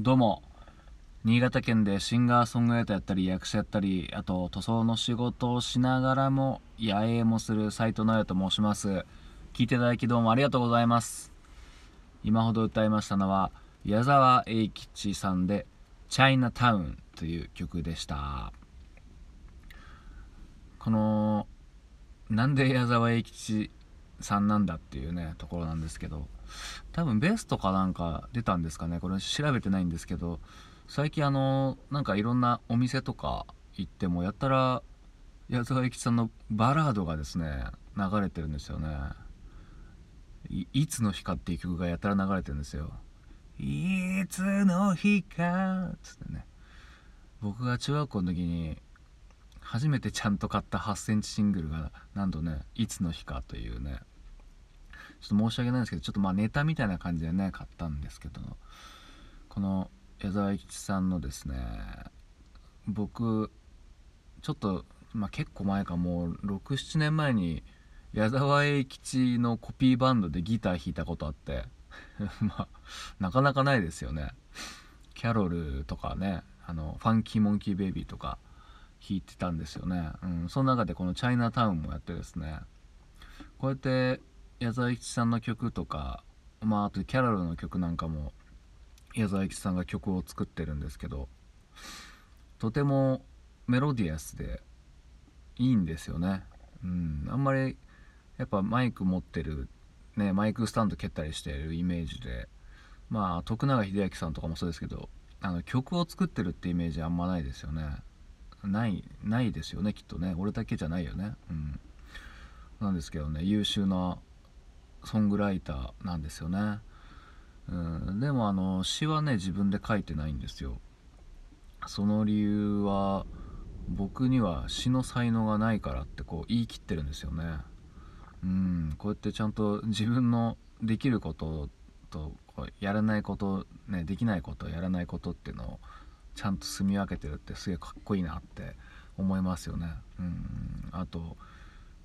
どうも。新潟県でシンガーソングライターやったり役者やったりあと塗装の仕事をしながらも野営もする斉藤直也と申します。聞いていただきどうもありがとうございます。今ほど歌いましたのは矢沢永吉さんで「チャイナタウン」という曲でした。このなんで矢沢永吉さんなんだっていうねところなんですけど多分ベストかなんか出たんですかねこれ調べてないんですけど最近あのなんかいろんなお店とか行ってもやったら矢沢永吉さんのバラードがですね流れてるんですよね。いつの日かっていう曲がやたら流れてるんですよ。いつの日かっつってね。僕が中学校の時に初めてちゃんと買った8センチシングルがなんとねいつの日かというね。ちょっと申し訳ないんですけどちょっとまあネタみたいな感じでね買ったんですけどこの矢沢永吉さんのですね僕ちょっと、まあ、結構前かもう67年前に矢沢永吉のコピーバンドでギター弾いたことあって まあなかなかないですよね。キャロルとかねあのファンキーモンキーベイビーとか弾いてたんですよね、うん、その中でこのチャイナタウンもやってですね。こうやって矢沢永吉さんの曲とかまああとキャロルの曲なんかも矢沢永吉さんが曲を作ってるんですけどとてもメロディアスでいいんですよね。うんあんまりやっぱマイク持ってるねマイクスタンド蹴ったりしてるイメージでまあ徳永英明さんとかもそうですけどあの曲を作ってるってイメージあんまないですよね。ないないですよねきっとね。俺だけじゃないよね。うん。なんですけどね優秀なソングライターなんですよね、うん、でもあの詩はね自分で書いてないんですよ。その理由は僕には詩の才能がないからってこう言い切ってるんですよね。うん。こうやってちゃんと自分のできることとやらないことねできないことやらないことっていうのをちゃんと住み分けてるってすげえかっこいいなって思いますよね。うん。あと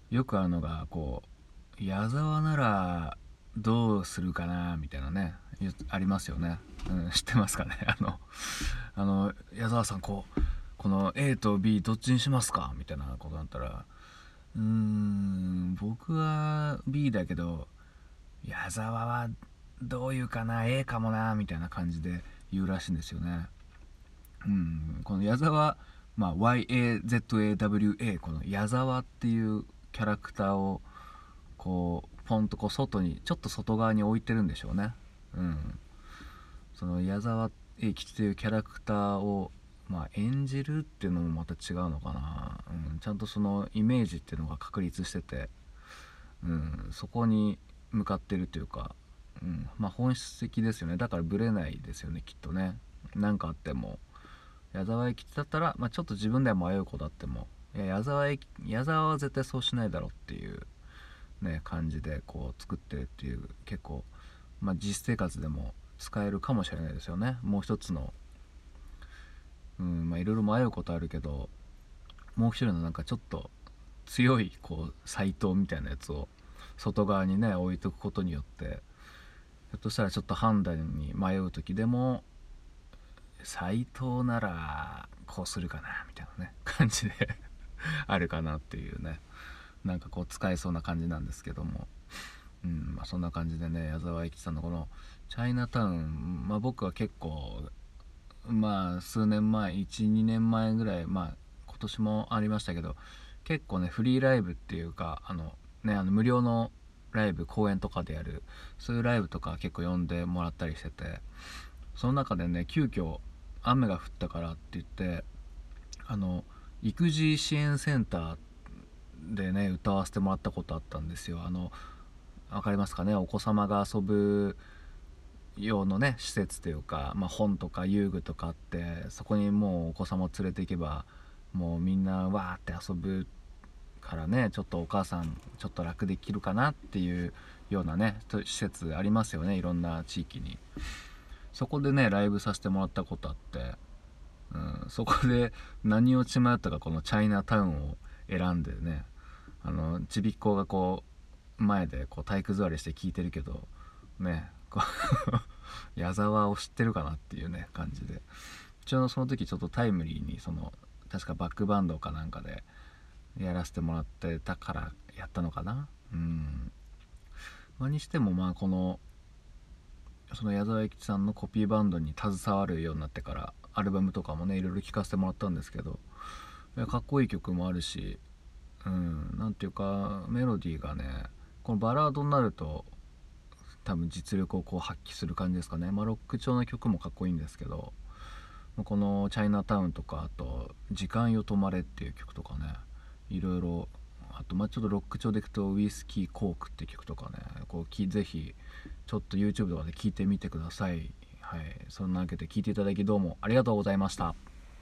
よくあるのがこう矢沢ならどうするかなみたいなねありますよね、うん、知ってますかね？あのあの矢沢さんこうこの A と B どっちにしますか？みたいなことだったらうーん僕は B だけど矢沢はどういうかな？A かもな？みたいな感じで言うらしいんですよね。うんこの矢沢まあ YAZAWA この矢沢っていうキャラクターをこうポンとこう外にちょっと外側に置いてるんでしょうね。うん。その矢沢永吉というキャラクターをまあ演じるっていうのもまた違うのかな、うん、ちゃんとそのイメージっていうのが確立してて、うん、そこに向かってるというか、うん、まあ本質的ですよね。だからブレないですよねきっとね。何かあっても。矢沢永吉だったら、まあ、ちょっと自分では迷う子だってもいや矢沢矢沢は絶対そうしないだろうっていうね感じでこう作ってるっていう結構、まあ、実生活でも使えるかもしれないですよね。もう一つのうんまあいろいろ迷うことあるけどもう一人のなんかちょっと強いこうサイトみたいなやつを外側にね置いとくことによってひょっとしたらちょっと判断に迷う時でも斎藤ならこうするかなみたいなね感じで。あるかなっていうね。なんかこう使えそうな感じなんですけども、うんまあ、そんな感じでね矢沢永吉さんのこの「チャイナタウン」まあ、僕は結構まあ数年前12年前ぐらいまあ今年もありましたけど結構ねフリーライブっていうかあのねあの無料のライブ公演とかでやるそういうライブとか結構呼んでもらったりしててその中でね急遽雨が降ったからって言ってあの育児支援センターでね歌わせてもらったことあったんですよ。あの分かりますかね？お子様が遊ぶ用のね施設というか、まあ、本とか遊具とかあってそこにもうお子様を連れていけばもうみんなわーって遊ぶからねちょっとお母さんちょっと楽できるかなっていうようなね施設ありますよねいろんな地域に。そこでねライブさせてもらったことあって、うん、そこで何を血迷ったかこのチャイナタウンを選んでねあのちびっ子がこう前でこう体育座りして聞いてるけどねこう 矢沢を知ってるかなっていうね感じで。ちょうどその時ちょっとタイムリーにその確かバックバンドかなんかでやらせてもらってたからやったのかな？うん。まあ、にしてもまあこのその矢沢永吉さんのコピーバンドに携わるようになってからアルバムとかもねいろいろ聴かせてもらったんですけどかっこいい曲もあるしうん何ていうかメロディーがねこのバラードになると多分実力をこう発揮する感じですかね、まあ、ロック調の曲もかっこいいんですけどこの「チャイナタウン」とかあと「時間よ止まれ」っていう曲とかねいろいろあとまあちょっとロック調でいくと「ウイスキーコーク」って曲とかねこうきぜひちょっと YouTube とかで聴いてみてください。はい。そんなわけで聴いていただきどうもありがとうございました。